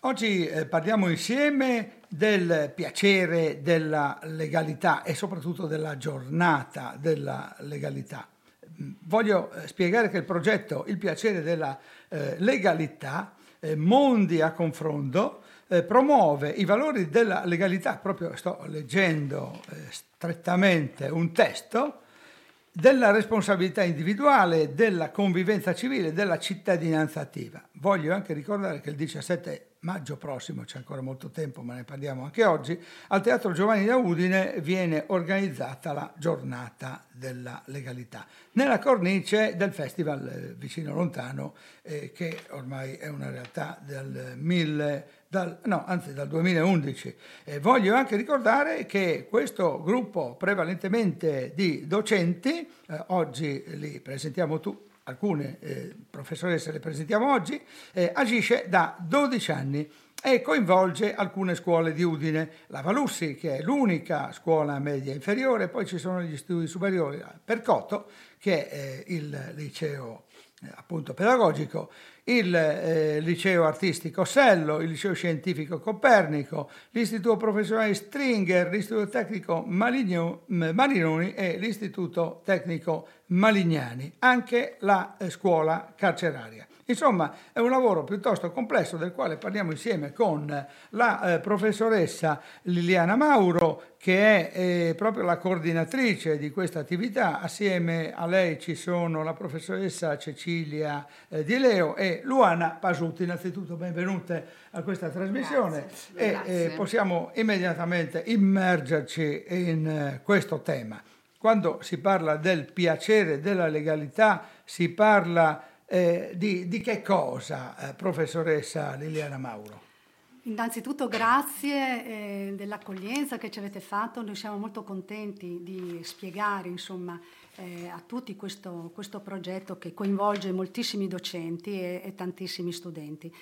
Oggi eh, parliamo insieme del piacere della legalità e soprattutto della giornata della legalità. Mm, voglio eh, spiegare che il progetto Il piacere della eh, legalità, Mondi a confronto, promuove i valori della legalità, proprio sto leggendo strettamente un testo, della responsabilità individuale, della convivenza civile, della cittadinanza attiva. Voglio anche ricordare che il 17 maggio prossimo, c'è ancora molto tempo ma ne parliamo anche oggi, al Teatro Giovanni da Udine viene organizzata la giornata della legalità, nella cornice del festival eh, vicino lontano eh, che ormai è una realtà del 1000 dal, no, anzi dal 2011. Eh, voglio anche ricordare che questo gruppo prevalentemente di docenti, eh, oggi li presentiamo tu, alcune eh, professoresse le presentiamo oggi, eh, agisce da 12 anni e coinvolge alcune scuole di Udine, la Valussi che è l'unica scuola media inferiore, poi ci sono gli studi superiori, Percotto che è eh, il liceo eh, appunto pedagogico, il eh, liceo artistico Sello, il liceo scientifico Copernico, l'istituto professionale Stringer, l'istituto tecnico Maligno, Marinoni e l'istituto tecnico Malignani, anche la eh, scuola carceraria. Insomma, è un lavoro piuttosto complesso del quale parliamo insieme con la eh, professoressa Liliana Mauro, che è eh, proprio la coordinatrice di questa attività. Assieme a lei ci sono la professoressa Cecilia eh, Di Leo e Luana Pasutti. Innanzitutto benvenute a questa trasmissione grazie, e grazie. Eh, possiamo immediatamente immergerci in eh, questo tema. Quando si parla del piacere della legalità, si parla eh, di, di, che cosa, eh, professoressa Liliana Mauro? Innanzitutto grazie eh, dell'accoglienza che ci avete fatto, noi siamo molto contenti di spiegare insomma, eh, a tutti questo, questo, progetto che coinvolge moltissimi docenti e, e tantissimi studenti.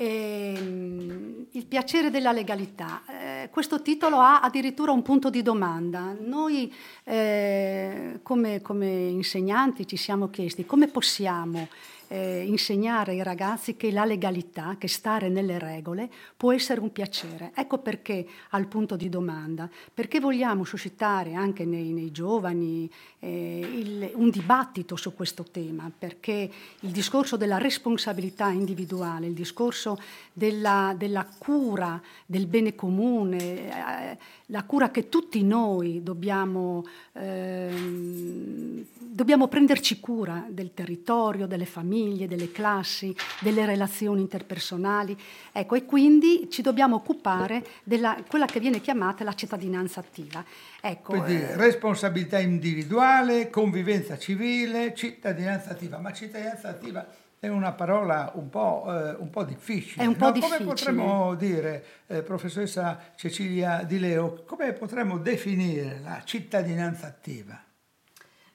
Ehm, il piacere della legalità. Eh, questo titolo ha addirittura un punto di domanda. Noi eh, come, come insegnanti ci siamo chiesti come possiamo eh, insegnare ai ragazzi che la legalità, che stare nelle regole, può essere un piacere. Ecco perché al punto di domanda, perché vogliamo suscitare anche nei, nei giovani eh, il, un dibattito su questo tema, perché il discorso della responsabilità individuale, il discorso della, della cura del bene comune, eh, la cura che tutti noi dobbiamo, ehm, dobbiamo prenderci cura del territorio, delle famiglie, delle classi, delle relazioni interpersonali. Ecco, e quindi ci dobbiamo occupare della quella che viene chiamata la cittadinanza attiva. Ecco, Quindi eh, responsabilità individuale, convivenza civile, cittadinanza attiva. Ma cittadinanza attiva è una parola un po', eh, un po difficile. È un po' no? difficile. Come potremmo dire, eh, professoressa Cecilia Di Leo, come potremmo definire la cittadinanza attiva?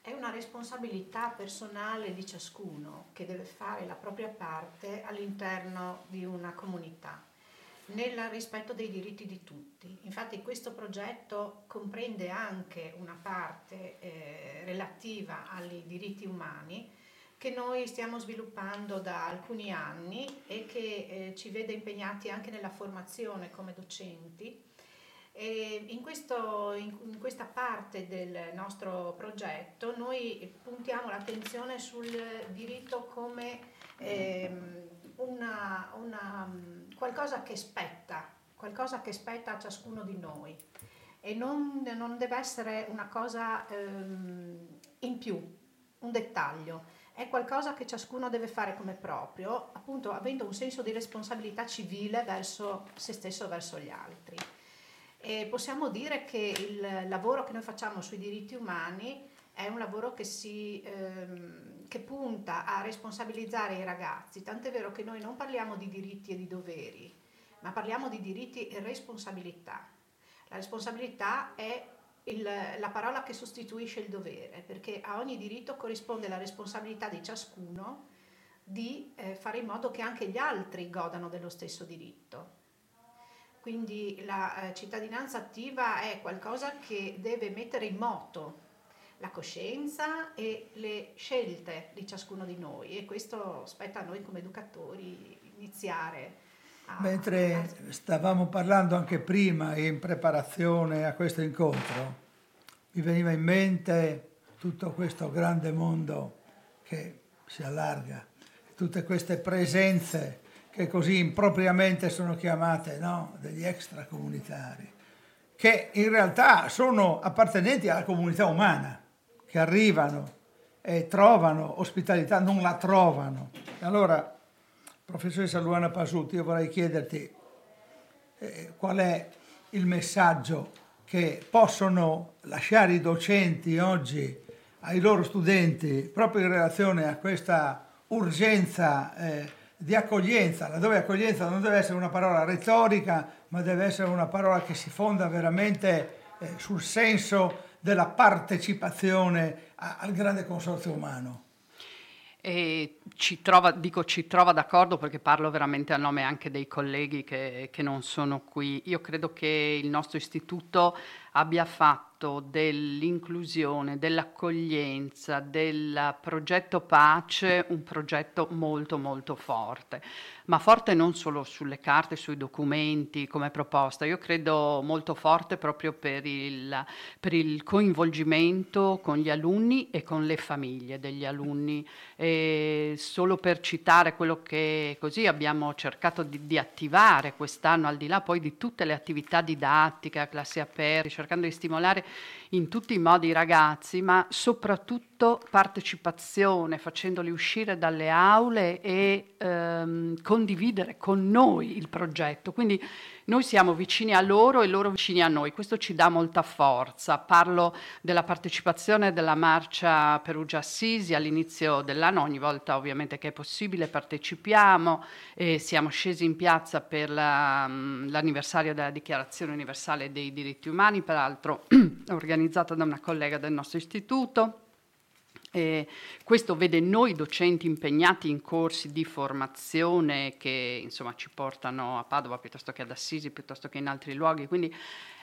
È una responsabilità personale di ciascuno che deve fare la propria parte all'interno di una comunità, nel rispetto dei diritti di tutti. Infatti questo progetto comprende anche una parte eh, relativa ai diritti umani, che noi stiamo sviluppando da alcuni anni e che eh, ci vede impegnati anche nella formazione come docenti. In, questo, in, questa parte del nostro progetto noi puntiamo l'attenzione sul diritto come eh, una, una, qualcosa che spetta, qualcosa che spetta a ciascuno di noi e non, non deve essere una cosa ehm, in più, un dettaglio è qualcosa che ciascuno deve fare come proprio, appunto avendo un senso di responsabilità civile verso se stesso verso gli altri. E possiamo dire che il lavoro che noi facciamo sui diritti umani è un lavoro che, si, ehm, che punta a responsabilizzare i ragazzi, tant'è vero che noi non parliamo di diritti e di doveri, ma parliamo di diritti e responsabilità. La responsabilità è il, la parola che sostituisce il dovere, perché a ogni diritto corrisponde la responsabilità di ciascuno di eh, fare in modo che anche gli altri godano dello stesso diritto. Quindi la eh, cittadinanza attiva è qualcosa che deve mettere in moto la coscienza e le scelte di ciascuno di noi. E questo spetta a noi come educatori iniziare Mentre stavamo parlando anche prima in preparazione a questo incontro, mi veniva in mente tutto questo grande mondo che si allarga, tutte queste presenze che così impropriamente sono chiamate no? degli extracomunitari, che in realtà sono appartenenti alla comunità umana, che arrivano e trovano ospitalità, non la trovano. Allora, professoressa Luana Pasutti, io vorrei chiederti eh, qual è il messaggio che possono lasciare i docenti oggi ai loro studenti proprio in relazione a questa urgenza eh, di accoglienza, laddove accoglienza non deve essere una parola retorica, ma deve essere una parola che si fonda veramente eh, sul senso della partecipazione a, al grande consorzio umano. E ci trova, dico ci trova d'accordo perché parlo veramente a nome anche dei colleghi che, che non sono qui. Io credo che il nostro istituto abbia fatto fatto dell'inclusione, dell'accoglienza, del progetto pace un progetto molto molto forte, ma forte non solo sulle carte, sui documenti come proposta, io credo molto forte proprio per il, per il coinvolgimento con gli alunni e con le famiglie degli alunni. E solo per citare quello che così abbiamo cercato di, di attivare quest'anno, al di là poi di tutte le attività didattiche a classi aperte, cercando di stimolare in tutti i modi i ragazzi, ma soprattutto partecipazione, facendoli uscire dalle aule e ehm, condividere con noi il progetto. Quindi noi siamo vicini a loro e loro vicini a noi, questo ci dà molta forza. Parlo della partecipazione della marcia Perugia-Assisi all'inizio dell'anno, ogni volta ovviamente che è possibile partecipiamo e siamo scesi in piazza per la, mm, l'anniversario della Dichiarazione Universale dei Diritti Umani, peraltro organizzata da una collega del nostro istituto. Eh, questo vede noi docenti impegnati in corsi di formazione che insomma, ci portano a Padova piuttosto che ad Assisi, piuttosto che in altri luoghi, quindi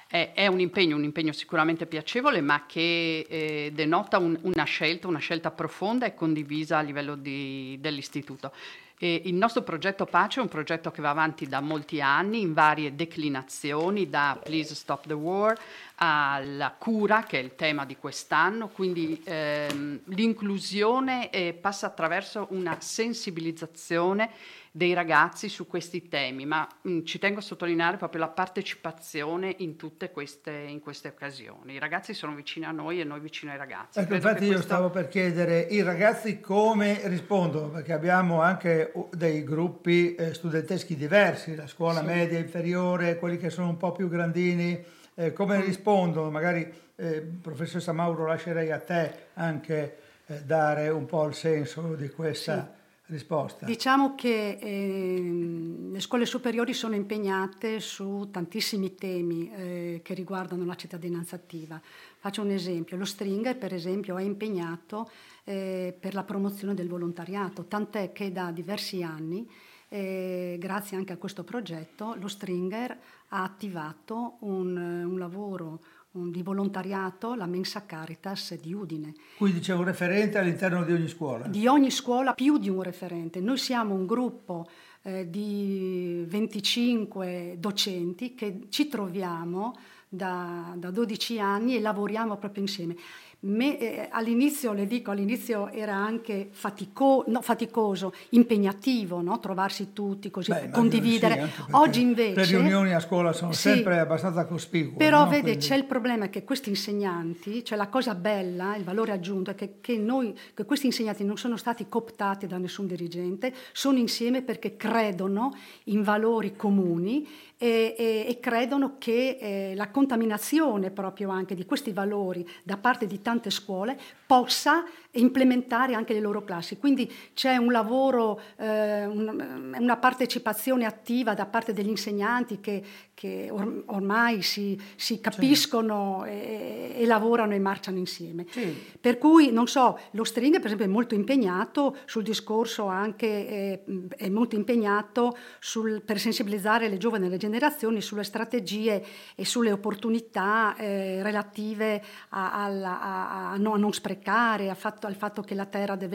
è, è un, impegno, un impegno sicuramente piacevole, ma che eh, denota un, una scelta, una scelta profonda e condivisa a livello di, dell'istituto. E il nostro progetto Pace è un progetto che va avanti da molti anni in varie declinazioni, da Please Stop the War alla cura, che è il tema di quest'anno, quindi ehm, l'inclusione eh, passa attraverso una sensibilizzazione dei ragazzi su questi temi, ma mh, mm, ci tengo a sottolineare proprio la partecipazione in tutte queste, in queste, occasioni. I ragazzi sono vicini a noi e noi vicino ai ragazzi. Ecco, infatti io stavo per chiedere i ragazzi come rispondono, perché abbiamo anche dei gruppi eh, studenteschi diversi, la scuola sì. media, inferiore, quelli che sono un po' più grandini, eh, come mm. rispondono? Magari, eh, professoressa Mauro, lascerei a te anche eh, dare un po' il senso di questa... Sì risposta? Diciamo che eh, le scuole superiori sono impegnate su tantissimi temi eh, che riguardano la cittadinanza attiva. Faccio un esempio, lo Stringer per esempio è impegnato eh, per la promozione del volontariato, tant'è che da diversi anni, eh, grazie anche a questo progetto, lo Stringer ha attivato un, un lavoro, di volontariato la Mensa Caritas di Udine. Quindi c'è un referente all'interno di ogni scuola? Di ogni scuola più di un referente. Noi siamo un gruppo eh, di 25 docenti che ci troviamo da, da 12 anni e lavoriamo proprio insieme. Me, eh, all'inizio, le dico, all'inizio era anche fatico, no, faticoso, impegnativo, no? trovarsi tutti così, Beh, condividere. Sì, Oggi invece... Le riunioni a scuola sono sì, sempre abbastanza cospicue. Però no? vede, Quindi... c'è il problema che questi insegnanti, cioè la cosa bella, il valore aggiunto è che, che, noi, che questi insegnanti non sono stati cooptati da nessun dirigente, sono insieme perché credono in valori comuni e, e, e credono che eh, la contaminazione proprio anche di questi valori da parte di tante scuole possa implementare anche le loro classi. Quindi c'è un lavoro, eh, una partecipazione attiva da parte degli insegnanti che, che or- ormai si, si capiscono sì. e, e, lavorano e marciano insieme. Sì. Per cui, non so, lo string per esempio è molto impegnato sul discorso anche, eh, è molto impegnato sul, per sensibilizzare le giovani e le generazioni sulle strategie e sulle opportunità eh, relative a, alla, a, a, non, a non, sprecare, fatto, al fatto che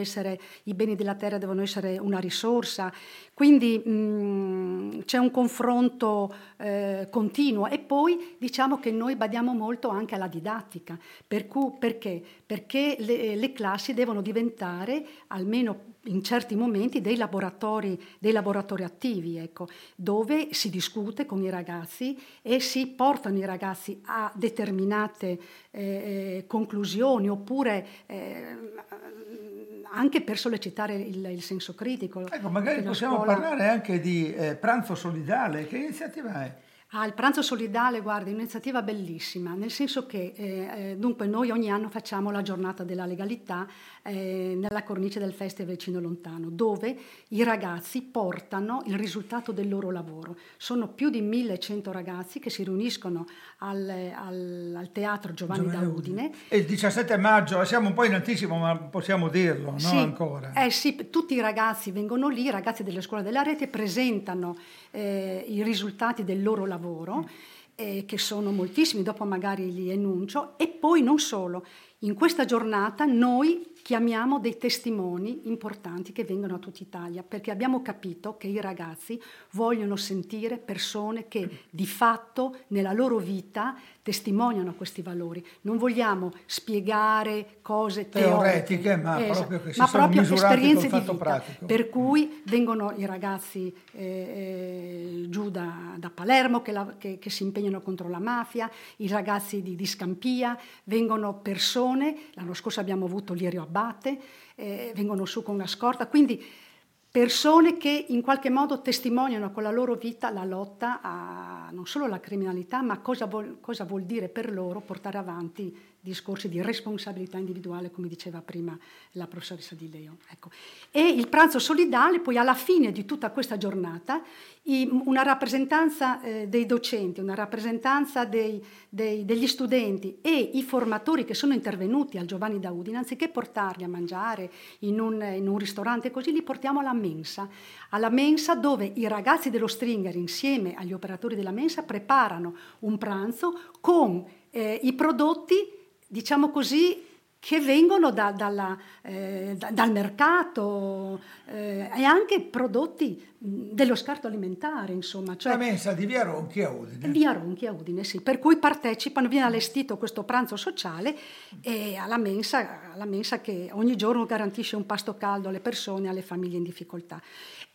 essere, i beni della terra devono essere una risorsa. Quindi mh, mm, c'è un confronto eh, continuo e poi diciamo che noi badiamo molto anche alla didattica. Per cui, perché? Perché le, le classi devono diventare almeno in certi momenti dei laboratori, dei laboratori attivi, ecco, dove si discute con i ragazzi e si portano i ragazzi a determinate eh, eh conclusioni oppure eh, anche per sollecitare il, il senso critico. Ecco, magari possiamo scuola... parlare anche di eh, pranzo solidale, che iniziativa è? Ah, il pranzo solidale, guarda, è un'iniziativa bellissima, nel senso che eh, eh, dunque noi ogni anno facciamo la giornata della legalità eh, nella cornice del Festival Vicino Lontano, dove i ragazzi portano il risultato del loro lavoro. Sono più di 1100 ragazzi che si riuniscono al, al, al Teatro Giovanni, Giovanni da Udine. E il 17 maggio, siamo un po' in anticipo, ma possiamo dirlo, no? Sì, Ancora. Eh sì, tutti i ragazzi vengono lì, i ragazzi delle scuole della rete presentano eh, i risultati del loro lavoro, eh, che sono moltissimi, dopo magari li enuncio, e poi non solo. In questa giornata noi chiamiamo dei testimoni importanti che vengono a tutta Italia, perché abbiamo capito che i ragazzi vogliono sentire persone che di fatto nella loro vita testimoniano questi valori. Non vogliamo spiegare cose teoretiche, teoriche, ma esatto, proprio che si ma sono esperienze di vita. Pratico. Per cui vengono i ragazzi eh, eh, giù da, da Palermo che, la, che, che, si impegnano contro la mafia, i ragazzi di, di Scampia, vengono persone, l'anno scorso abbiamo avuto Lirio abbatte, eh, vengono su con la scorta, quindi persone che in qualche modo testimoniano con la loro vita la lotta a non solo alla criminalità, ma cosa vuol, cosa vuol dire per loro portare avanti discorsi di responsabilità individuale, come diceva prima la professoressa Di Leo. Ecco. E il pranzo solidale, poi alla fine di tutta questa giornata, una rappresentanza eh, dei docenti, una rappresentanza dei, dei, degli studenti e i formatori che sono intervenuti al Giovanni Daudini, anziché portarli a mangiare in un, in un ristorante così, li portiamo alla mensa, alla mensa dove i ragazzi dello Stringer insieme agli operatori della mensa preparano un pranzo con eh, i prodotti diciamo così, che vengono da, dalla, eh, da, dal mercato eh, e anche prodotti dello scarto alimentare, insomma. Cioè, la mensa di Via Ronchi a Udine. Via Ronchi a Udine, sì. Per cui partecipano, viene allestito questo pranzo sociale e alla mensa, alla mensa che ogni giorno garantisce un pasto caldo alle persone e alle famiglie in difficoltà.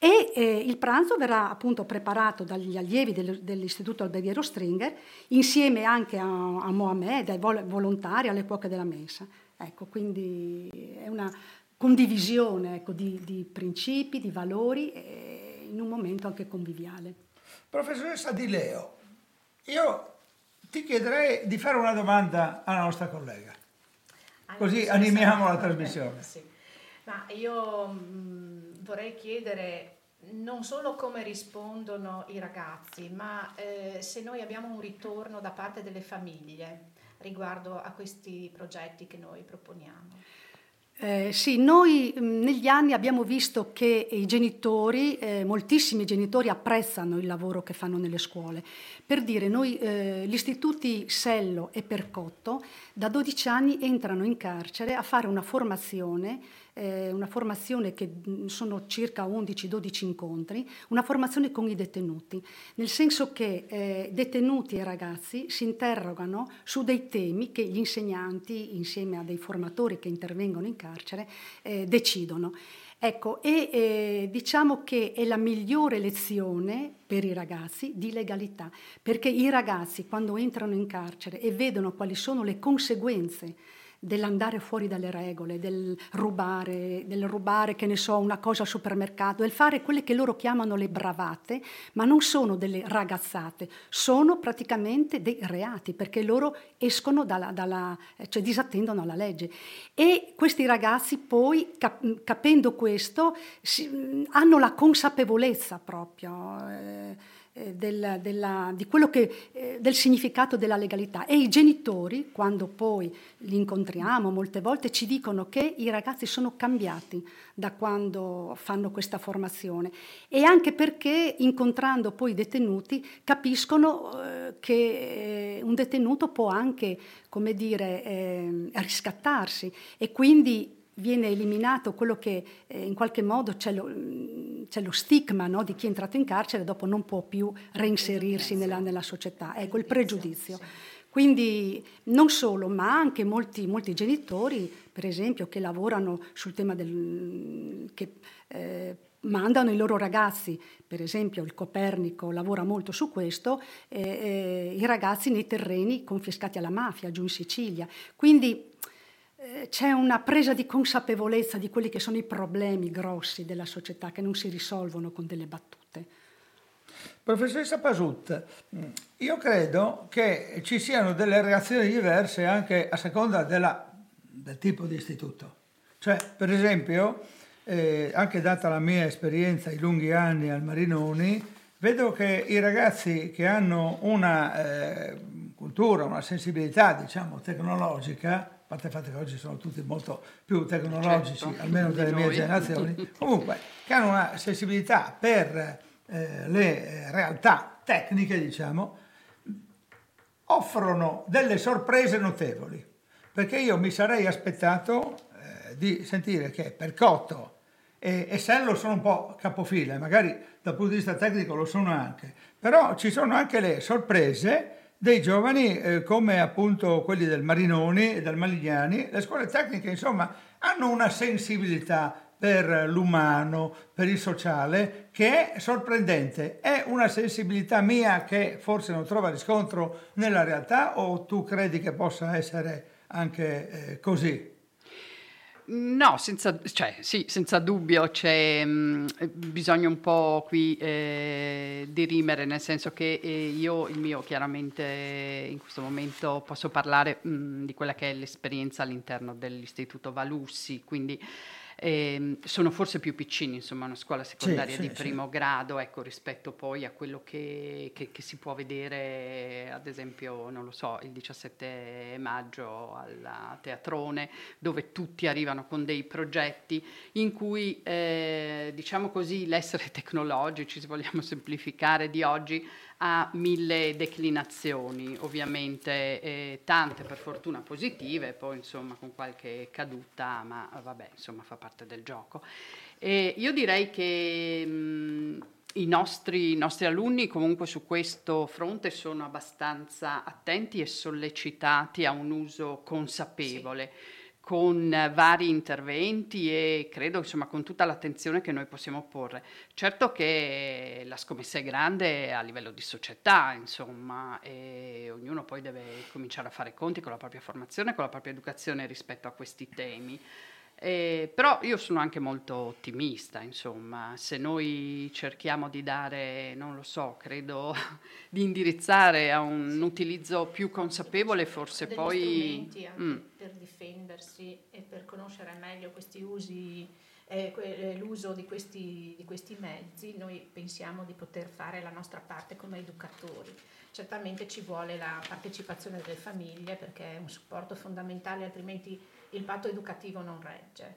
E eh, il pranzo verrà appunto preparato dagli allievi del, dell'Istituto Alberghiero Stringer, insieme anche a, a Mohamed, ai vol- volontari, alle cuoche della mensa. Ecco, quindi è una condivisione ecco, di, di, principi, di valori, eh, in un momento anche conviviale. Professoressa Di Leo, io ti chiederei di fare una domanda alla nostra collega, così animiamo la trasmissione. Sì. Ma io mh, mm, vorrei chiedere non solo come rispondono i ragazzi, ma eh, se noi abbiamo un ritorno da parte delle famiglie riguardo a questi progetti che noi proponiamo. Eh, sì, noi mm, negli anni abbiamo visto che i genitori, eh, moltissimi genitori apprezzano il lavoro che fanno nelle scuole. Per dire, noi, eh, gli istituti Sello e Percotto da 12 anni entrano in carcere a fare una formazione eh, una formazione che mm, sono circa 11-12 incontri, una formazione con i detenuti, nel senso che eh, detenuti e ragazzi si interrogano su dei temi che gli insegnanti, insieme a dei formatori che intervengono in carcere, eh, decidono. Ecco, e eh, diciamo che è la migliore lezione per i ragazzi di legalità, perché i ragazzi quando entrano in carcere e vedono quali sono le conseguenze dell'andare fuori dalle regole, del rubare, del rubare, che ne so, una cosa al supermercato, del fare quelle che loro chiamano le bravate, ma non sono delle ragazzate, sono praticamente dei reati, perché loro escono dalla, dalla cioè disattendono la legge. E questi ragazzi poi, cap- capendo questo, si, hanno la consapevolezza proprio. Eh, eh, del, della, che, eh, del, significato della legalità. E i genitori, quando poi li incontriamo molte volte, ci dicono che i ragazzi sono cambiati da quando fanno questa formazione. E anche perché incontrando poi i detenuti capiscono eh, che eh, un detenuto può anche, come dire, riscattarsi. E quindi viene eliminato quello che eh, in qualche modo c'è lo, c'è lo stigma no, di chi è entrato in carcere e dopo non può più reinserirsi nella, nella società, ecco il pregiudizio. Quindi non solo, ma anche molti, molti, genitori, per esempio, che lavorano sul tema del... che eh, mandano i loro ragazzi, per esempio il Copernico lavora molto su questo, eh, eh, i ragazzi nei terreni confiscati alla mafia giù in Sicilia. Quindi c'è una presa di consapevolezza di quelli che sono i problemi grossi della società che non si risolvono con delle battute. Professoressa Pasut, io credo che ci siano delle reazioni diverse anche a seconda della, del tipo di istituto. Cioè, per esempio, eh, anche data la mia esperienza, i lunghi anni al Marinoni, vedo che i ragazzi che hanno una eh, cultura, una sensibilità, diciamo, tecnologica, parte il fatto che oggi sono tutti molto più tecnologici, certo, almeno delle mie generazioni, comunque che hanno una sensibilità per eh, le eh, realtà tecniche, diciamo, offrono delle sorprese notevoli, perché io mi sarei aspettato eh, di sentire che Percotto e, e Sello sono un po' capofila, magari dal punto di vista tecnico lo sono anche, però ci sono anche le sorprese dei giovani eh, come appunto quelli del Marinoni e del Malignani, le scuole tecniche insomma hanno una sensibilità per l'umano, per il sociale, che è sorprendente. È una sensibilità mia che forse non trova riscontro nella realtà o tu credi che possa essere anche eh, così? No, senza, cioè, sì, senza dubbio c'è mh, bisogno un po' qui eh, dirimere, nel senso che eh, io il mio chiaramente in questo momento posso parlare mh, di quella che è l'esperienza all'interno dell'Istituto Valussi, quindi eh, sono forse più piccini, insomma, una scuola secondaria sì, di sì, primo sì. grado, ecco, rispetto poi a quello che, che, che, si può vedere, ad esempio, non lo so, il 17 maggio al Teatrone, dove tutti arrivano con dei progetti in cui, eh, diciamo così, l'essere tecnologici, se vogliamo semplificare, di oggi ha mille declinazioni, ovviamente eh, tante per fortuna positive, poi insomma con qualche caduta, ma vabbè, insomma fa parte del gioco. E io direi che mh, i, nostri, i nostri alunni comunque su questo fronte sono abbastanza attenti e sollecitati a un uso consapevole. Sì con vari interventi e credo insomma con tutta l'attenzione che noi possiamo porre. Certo che la scommessa è grande a livello di società, insomma, e ognuno poi deve cominciare a fare conti con la propria formazione, con la propria educazione rispetto a questi temi. Eh, però io sono anche molto ottimista, insomma, se noi cerchiamo di dare, non lo so, credo di indirizzare a un sì. utilizzo più consapevole, forse Degli poi... Anche mm. per difendersi e per conoscere meglio questi usi, eh, eh, l'uso di questi, di questi mezzi, noi pensiamo di poter fare la nostra parte come educatori. Certamente ci vuole la partecipazione delle famiglie perché è un supporto fondamentale, altrimenti il patto educativo non regge.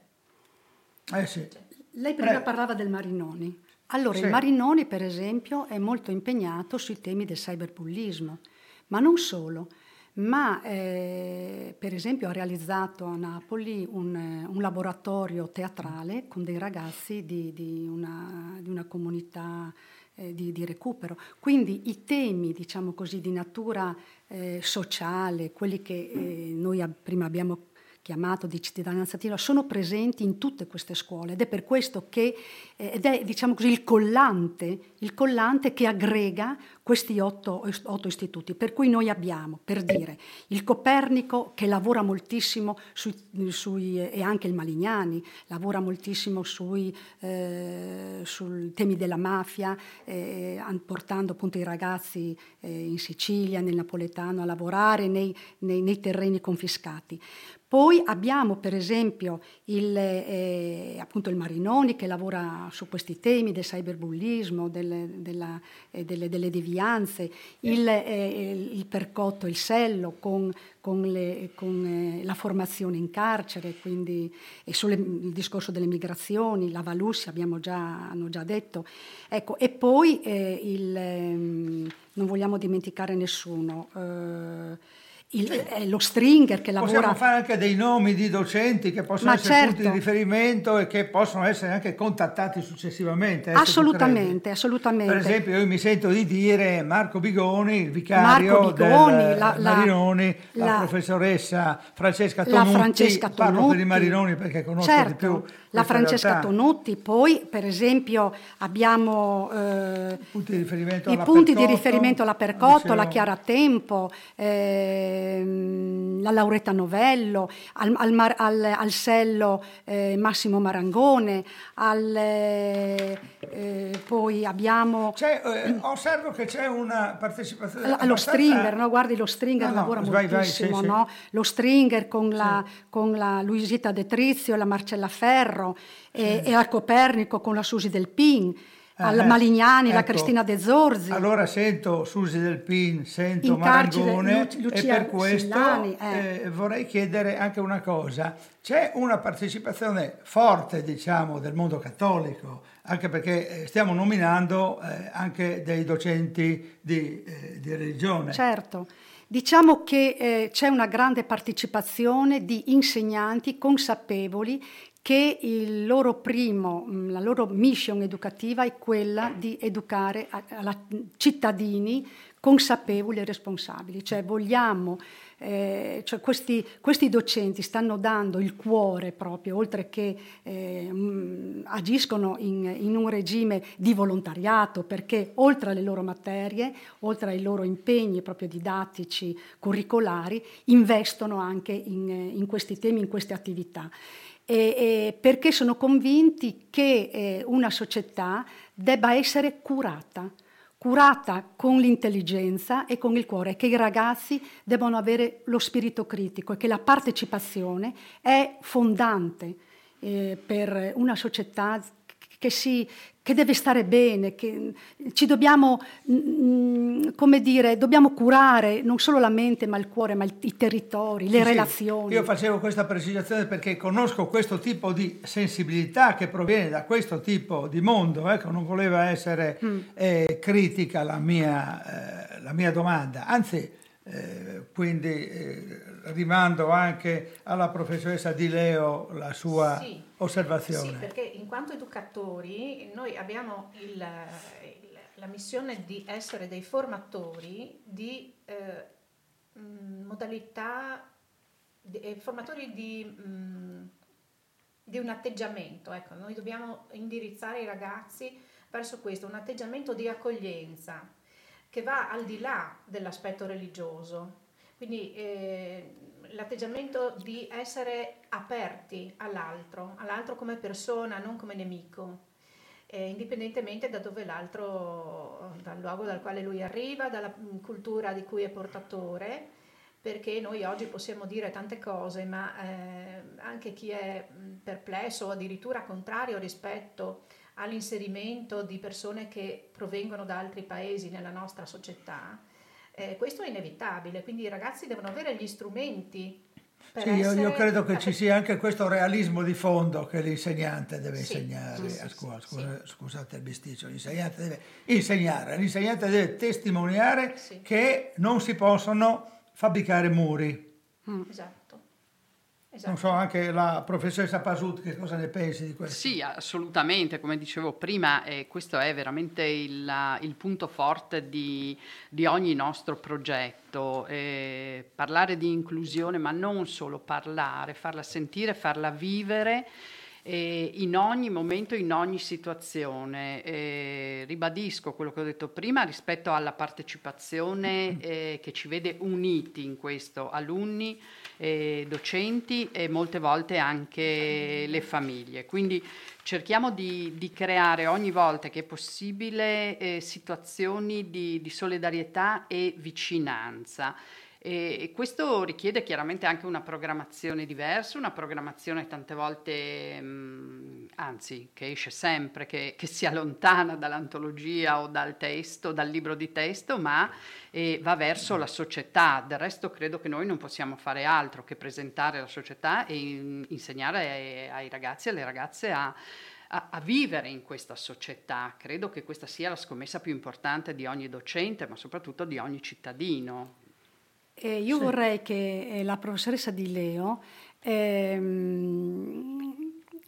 Eh sì. Lei prima eh. parlava del Marinoni. Allora, sì. il Marinoni, per esempio, è molto impegnato sui temi del cyberbullismo, ma non solo, ma eh, per esempio ha realizzato a Napoli un, un laboratorio teatrale con dei ragazzi di, di, una, di una, comunità eh, di, di, recupero. Quindi i temi, diciamo così, di natura eh, sociale, quelli che eh, noi prima abbiamo chiamato di cittadinanza attiva sono presenti in tutte queste scuole ed è per questo che eh, ed è diciamo così il collante, il collante che aggrega questi otto, otto, istituti. Per cui noi abbiamo, per dire, il Copernico che lavora moltissimo sui, sui, e anche il Malignani lavora moltissimo sui, eh, sui temi della mafia, eh, portando appunto i ragazzi eh, in Sicilia, nel napoletano, a lavorare nei, nei, nei terreni confiscati. Poi abbiamo per esempio il, eh, appunto il Marinoni che lavora su questi temi del cyberbullismo, delle, della, eh, delle, delle devianze, il, eh, il, Percotto, il Sello con, con, le, con eh, la formazione in carcere, quindi e sulle, il discorso delle migrazioni, la Valussi abbiamo già, hanno già detto. Ecco, e poi eh, il, ehm, non vogliamo dimenticare nessuno. Il, è lo stringer che lavora. Possiamo fare anche dei nomi di docenti che possono Ma essere certo. punti di riferimento e che possono essere anche contattati successivamente. Eh, assolutamente, assolutamente. Per esempio, io mi sento di dire Marco Bigoni, il vicario Bigoni, del la, Marinoni, la, la, professoressa Francesca Tonutti. La Francesca Tonutti. Parlo per i Marinoni perché conosco certo. di più la Francesca realtà. Tonutti, poi per esempio abbiamo eh, punti di riferimento i punti di riferimento alla Percotto, la Chiara Tempo, eh, la Lauretta Novello, al, al, al, al Sello eh, Massimo Marangone, al, eh, poi abbiamo... Eh, osservo che c'è una partecipazione... Allo abbastanza... stringer, no? guardi lo stringer no, lavora no, moltissimo, vai, no? sì. lo stringer con la, sì. con la Luisita Detrizio e la Marcella Ferro, e, e al Copernico con la Susi del Pin, alla Malignani, ecco. la Cristina De Zorzi. Allora sento Susi del Pin, sento Marangone Lu- e per questo Sillani, eh. Eh, vorrei chiedere anche una cosa. C'è una partecipazione forte, diciamo, del mondo cattolico, anche perché eh, stiamo nominando eh, anche dei docenti di, eh, di religione. Certo. Diciamo che eh, c'è una grande partecipazione di insegnanti consapevoli che loro primo, mm, la loro mission educativa è quella di educare a, a cittadini consapevoli e responsabili, cioè vogliamo, eh, cioè questi, questi, docenti stanno dando il cuore proprio, oltre che eh, mm, agiscono in, in, un regime di volontariato, perché oltre alle loro materie, oltre ai loro impegni proprio didattici, curricolari, investono anche in, in questi temi, in queste attività e, e perché sono convinti che eh, una società debba essere curata, curata con l'intelligenza e con il cuore, che i ragazzi debbano avere lo spirito critico e che la partecipazione è fondante eh, per una società che, si, che deve stare bene, che ci dobbiamo, mh, mm, come dire, dobbiamo curare non solo la mente ma il cuore, ma il, i territori, le sì, relazioni. Sì. Io facevo questa precisazione perché conosco questo tipo di sensibilità che proviene da questo tipo di mondo, ecco, non voleva essere mm. eh, critica la mia, eh, la mia domanda, anzi eh, quindi eh, rimando anche alla professoressa Di Leo la sua sì, osservazione. Sì, perché in quanto educatori noi abbiamo il, il, la missione di essere dei formatori di eh, modalità, di, eh, formatori di, mh, di un atteggiamento. Ecco, noi dobbiamo indirizzare i ragazzi verso questo, un atteggiamento di accoglienza che va al di là dell'aspetto religioso. Quindi eh, l'atteggiamento di essere aperti all'altro, all'altro come persona, non come nemico, eh, indipendentemente da dove l'altro, dal luogo dal quale lui arriva, dalla mm, cultura di cui è portatore, perché noi oggi possiamo dire tante cose, ma eh, anche chi è mm, perplesso o addirittura contrario rispetto all'inserimento di persone che provengono da altri paesi nella nostra società, eh, questo è inevitabile, quindi i ragazzi devono avere gli strumenti. sì, io, io, credo che ci sia anche questo realismo di fondo che l'insegnante deve sì, insegnare sì, a scuola. Scusa, scusate il bisticcio, l'insegnante deve insegnare, l'insegnante deve testimoniare che non si possono fabbricare muri. Mm. Esatto. Esatto. Non so, anche la professoressa Pasut, che cosa ne pensi di questo? Sì, assolutamente, come dicevo prima, eh, questo è veramente il, il punto forte di, di, ogni nostro progetto, eh, parlare di inclusione, ma non solo parlare, farla sentire, farla vivere eh, in ogni momento, in ogni situazione. Eh, ribadisco quello che ho detto prima rispetto alla partecipazione eh, che ci vede uniti in questo, alunni, docenti e molte volte anche le famiglie. Quindi cerchiamo di, di creare ogni volta che è possibile eh, situazioni di, di solidarietà e vicinanza. E, questo richiede chiaramente anche una programmazione diversa, una programmazione tante volte, mh, anzi, che esce sempre, che, che, si allontana dall'antologia o dal testo, dal libro di testo, ma eh, va verso la società. Del resto credo che noi non possiamo fare altro che presentare la società e in, insegnare ai, ai ragazzi e alle ragazze a, a, vivere in questa società. Credo che questa sia la scommessa più importante di ogni docente, ma soprattutto di ogni cittadino. Eh, io sì. vorrei che eh, la professoressa Di Leo ehm,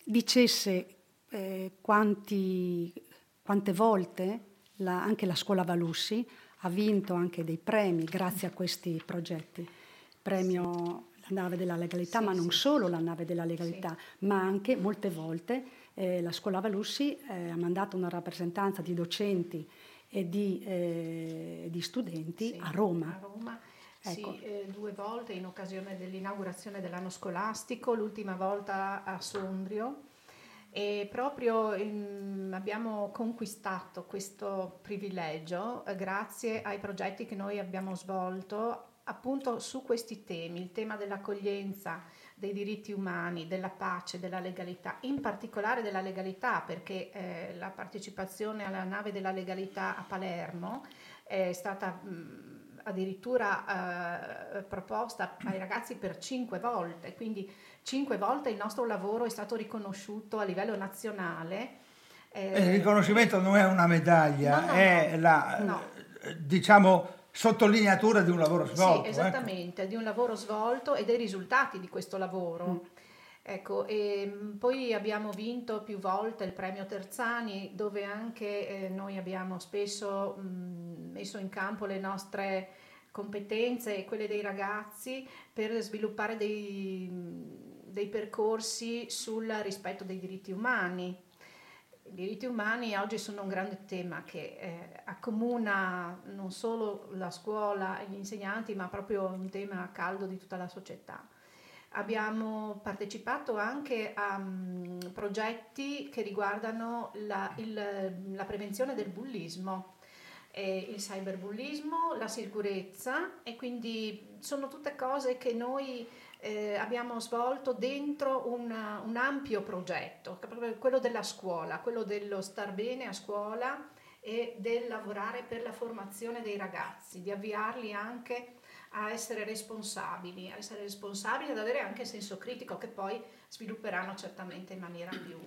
dicesse eh, quanti, quante volte la, anche la scuola Valussi ha vinto anche dei premi grazie a questi progetti. Premio la nave della legalità, sì, ma non sì. solo la nave della legalità, ma anche molte volte eh, la scuola Valussi eh, ha mandato una rappresentanza di docenti e di, eh, di studenti a Roma. A Roma Ecco. Sì, eh, due volte in occasione dell'inaugurazione dell'anno scolastico, l'ultima volta a Sondrio e proprio in, abbiamo conquistato questo privilegio eh, grazie ai progetti che noi abbiamo svolto appunto su questi temi, il tema dell'accoglienza, dei diritti umani, della pace, della legalità, in particolare della legalità perché eh, la partecipazione alla nave della legalità a Palermo è stata... Mh, addirittura eh, proposta ai ragazzi per cinque volte, quindi cinque volte il nostro lavoro è stato riconosciuto a livello nazionale. Eh, il riconoscimento non è una medaglia, no, no, è no, la diciamo sottolineatura di un lavoro svolto. Sì, ecco. esattamente, ecco. di un lavoro svolto e dei risultati di questo lavoro. Mm. Ecco, e mm, poi abbiamo vinto più volte il premio Terzani, dove anche eh, noi abbiamo spesso mm, messo in campo le nostre competenze e quelle dei ragazzi per sviluppare dei, mm, dei percorsi sul rispetto dei diritti umani. I diritti umani oggi sono un grande tema che eh, accomuna non solo la scuola e gli insegnanti, ma proprio un tema caldo di tutta la società. Abbiamo partecipato anche a um, progetti che riguardano la, il, la prevenzione del bullismo, eh, il cyberbullismo, la sicurezza e quindi sono tutte cose che noi eh, abbiamo svolto dentro una, un ampio progetto, quello della scuola, quello dello star bene a scuola e del lavorare per la formazione dei ragazzi, di avviarli anche a essere responsabili, a essere responsabili ad avere anche senso critico che poi svilupperanno certamente in maniera più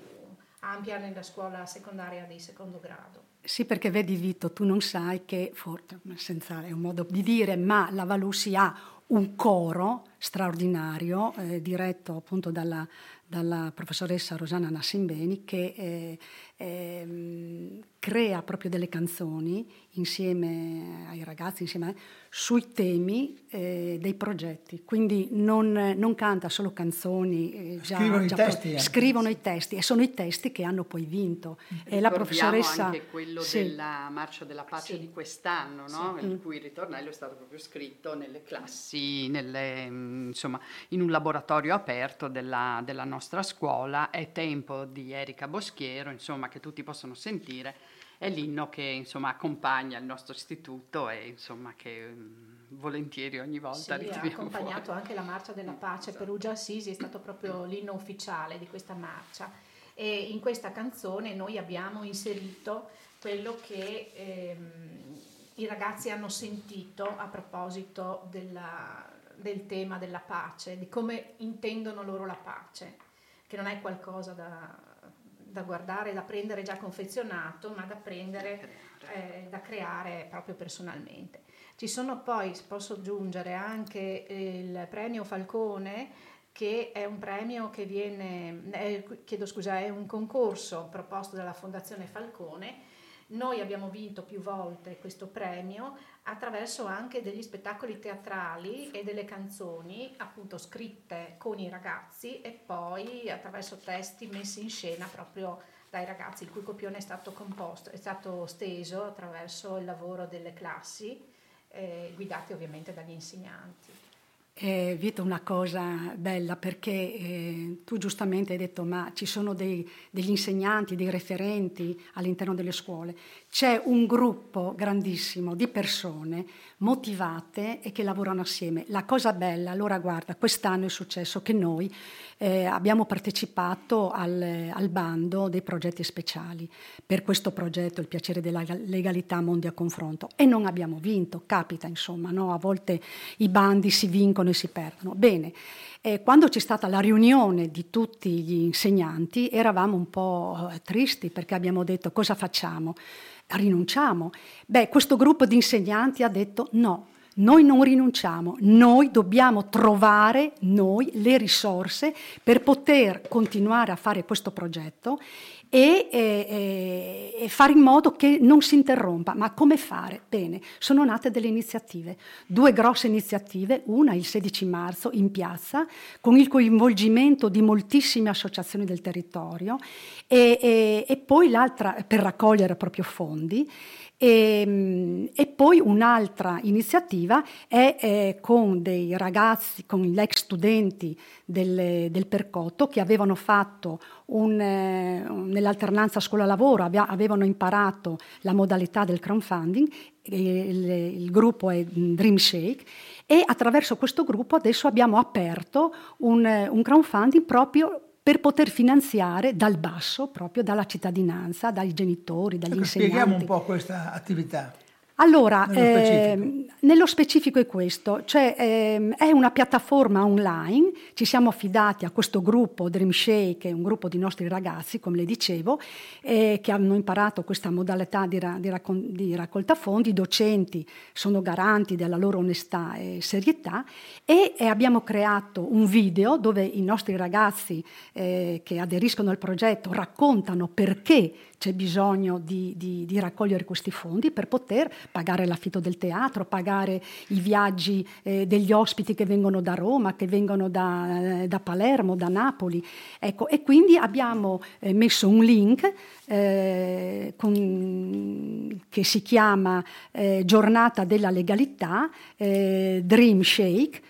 ampia nella scuola secondaria di secondo grado. Sì, perché vedi Vito, tu non sai che, forse, senza è un modo di dire, ma la Valussi ha un coro straordinario, eh, diretto appunto dalla, dalla professoressa Rosanna Nassimbeni, che eh, eh, crea proprio delle canzoni insieme ai ragazzi, insieme a, sui temi eh, dei progetti. Quindi non, non canta solo canzoni, eh, già, scrivono, già i testi, pro- scrivono i testi e sono i testi che hanno poi vinto. E la professoressa anche quello sì. della Marcia della Pace sì. di quest'anno, no? sì. il mm. cui il ritornello è stato proprio scritto nelle classi, nelle, insomma, in un laboratorio aperto della, della nostra scuola. È tempo di Erika Boschiero, insomma che tutti possono sentire, è l'inno che insomma, accompagna il nostro istituto e insomma, che um, volentieri ogni volta sì, ha accompagnato fuori. anche la Marcia della Pace esatto. Perugia Assisi, è stato proprio l'inno ufficiale di questa marcia e in questa canzone noi abbiamo inserito quello che ehm, i ragazzi hanno sentito a proposito della, del tema della pace, di come intendono loro la pace, che non è qualcosa da, da guardare, da prendere già confezionato, ma da prendere, eh, da creare proprio personalmente. Ci sono poi, posso aggiungere, anche il premio Falcone, che è un premio che viene, eh, chiedo scusa, è un concorso proposto dalla Fondazione Falcone noi abbiamo vinto più volte questo premio attraverso anche degli spettacoli teatrali e delle canzoni appunto scritte con i ragazzi e poi attraverso testi messi in scena proprio dai ragazzi, il cui copione è stato composto, è stato steso attraverso il lavoro delle classi, eh, guidate ovviamente dagli insegnanti. Eh, Vito, una cosa bella perché eh, tu giustamente hai detto ma ci sono dei, degli insegnanti, dei referenti all'interno delle scuole. C'è un gruppo grandissimo di persone motivate e che lavorano assieme. La cosa bella, allora guarda, quest'anno è successo che noi eh, abbiamo partecipato al, al, bando dei progetti speciali per questo progetto Il piacere della legalità Mondi a confronto e non abbiamo vinto, capita insomma, no? a volte i bandi si vincono e si perdono. Bene, eh, quando c'è stata la riunione di tutti gli insegnanti eravamo un po' eh, tristi perché abbiamo detto cosa facciamo? Rinunciamo? Beh, questo gruppo di insegnanti ha detto no, noi non rinunciamo, noi dobbiamo trovare noi le risorse per poter continuare a fare questo progetto e, e, e, fare in modo che non si interrompa. Ma come fare? Bene, sono nate delle iniziative, due grosse iniziative, una il 16 marzo in piazza, con il coinvolgimento di moltissime associazioni del territorio e, e poi l'altra per raccogliere proprio fondi. E, ehm, e, poi un'altra iniziativa è eh, con dei ragazzi, con gli ex studenti del, del Percotto che avevano fatto un, eh, nell'alternanza scuola-lavoro, avevano imparato la modalità del crowdfunding, il, il gruppo è Dream Shake e attraverso questo gruppo adesso abbiamo aperto un, un crowdfunding proprio per poter finanziare dal basso, proprio dalla cittadinanza, dai genitori, dagli ecco, insegnanti. Spieghiamo un po' questa attività. Allora, nello specifico, eh, nello specifico è questo, cioè eh, è una piattaforma online, ci siamo affidati a questo gruppo Dream Shake, un gruppo di nostri ragazzi, come le dicevo, eh, che hanno imparato questa modalità di, ra- di, raccol- di, raccolta fondi, i docenti sono garanti della loro onestà e serietà e abbiamo creato un video dove i nostri ragazzi eh, che aderiscono al progetto raccontano perché c'è bisogno di, di, raccogliere questi fondi per poter pagare l'affitto del teatro, pagare i viaggi eh, degli ospiti che vengono da Roma, che vengono da, eh, da Palermo, da Napoli. Ecco, e quindi abbiamo eh, messo un link eh, con, che si chiama eh, Giornata della legalità, eh, Dream Shake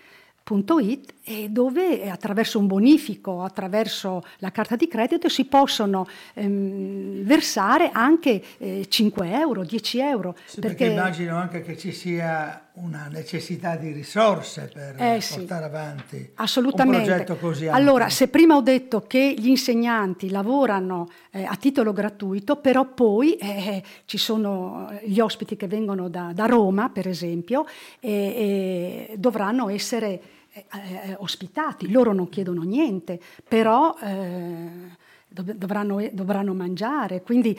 It, dove attraverso un bonifico, attraverso la carta di credito si possono ehm, versare anche eh, 5 euro, 10 euro. Sì, perché... perché... immagino anche che ci sia una necessità di risorse per eh, sì. portare avanti Assolutamente. un progetto così ampio. Allora, se prima ho detto che gli insegnanti lavorano eh, a titolo gratuito, però poi eh, ci sono gli ospiti che vengono da, da Roma, per esempio, e dovranno essere eh, eh, ospitati, loro non chiedono niente, però eh, dovranno, dovranno, mangiare, quindi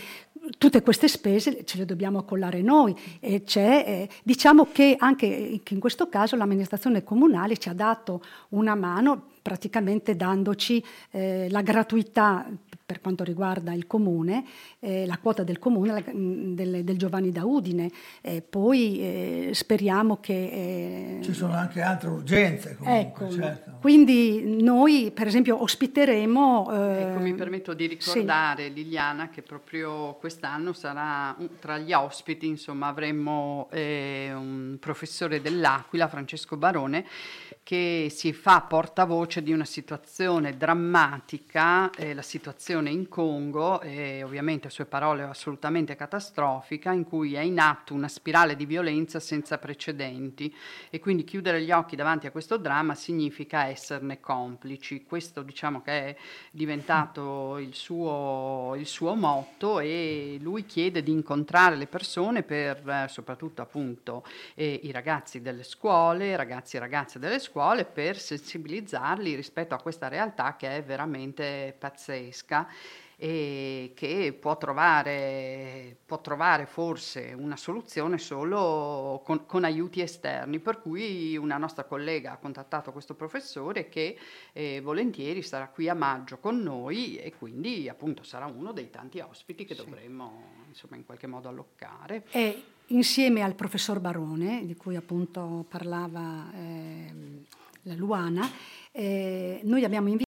tutte queste spese ce le dobbiamo accollare noi. Eh, diciamo che anche in questo caso l'amministrazione comunale ci ha dato una mano praticamente dandoci eh, la gratuità per quanto riguarda il comune, eh, la quota del comune la, mm, del, del, Giovanni da Udine. Eh, poi eh, speriamo che... Eh, Ci sono anche altre urgenze comunque, ecco, certo. Quindi noi per esempio ospiteremo... Eh, ecco, mi permetto di ricordare sì. Liliana che proprio quest'anno sarà tra gli ospiti, insomma avremo eh, un professore dell'Aquila, Francesco Barone, che si fa portavoce di una situazione drammatica, eh, la situazione in Congo, e ovviamente a sue parole assolutamente catastrofica, in cui è in atto una spirale di violenza senza precedenti e quindi chiudere gli occhi davanti a questo dramma significa esserne complici. Questo diciamo che è diventato il suo, il suo motto e lui chiede di incontrare le persone per eh, soprattutto appunto eh, i ragazzi delle scuole, ragazzi e ragazze delle scuole, scuole per sensibilizzarli rispetto a questa realtà che è veramente pazzesca e che può trovare, può trovare forse una soluzione solo con, con, aiuti esterni, per cui una nostra collega ha contattato questo professore che eh, volentieri sarà qui a maggio con noi e quindi appunto sarà uno dei tanti ospiti che sì. dovremmo insomma in qualche modo alloccare. E insieme al professor Barone, di cui appunto parlava eh, la Luana, eh, noi abbiamo invitato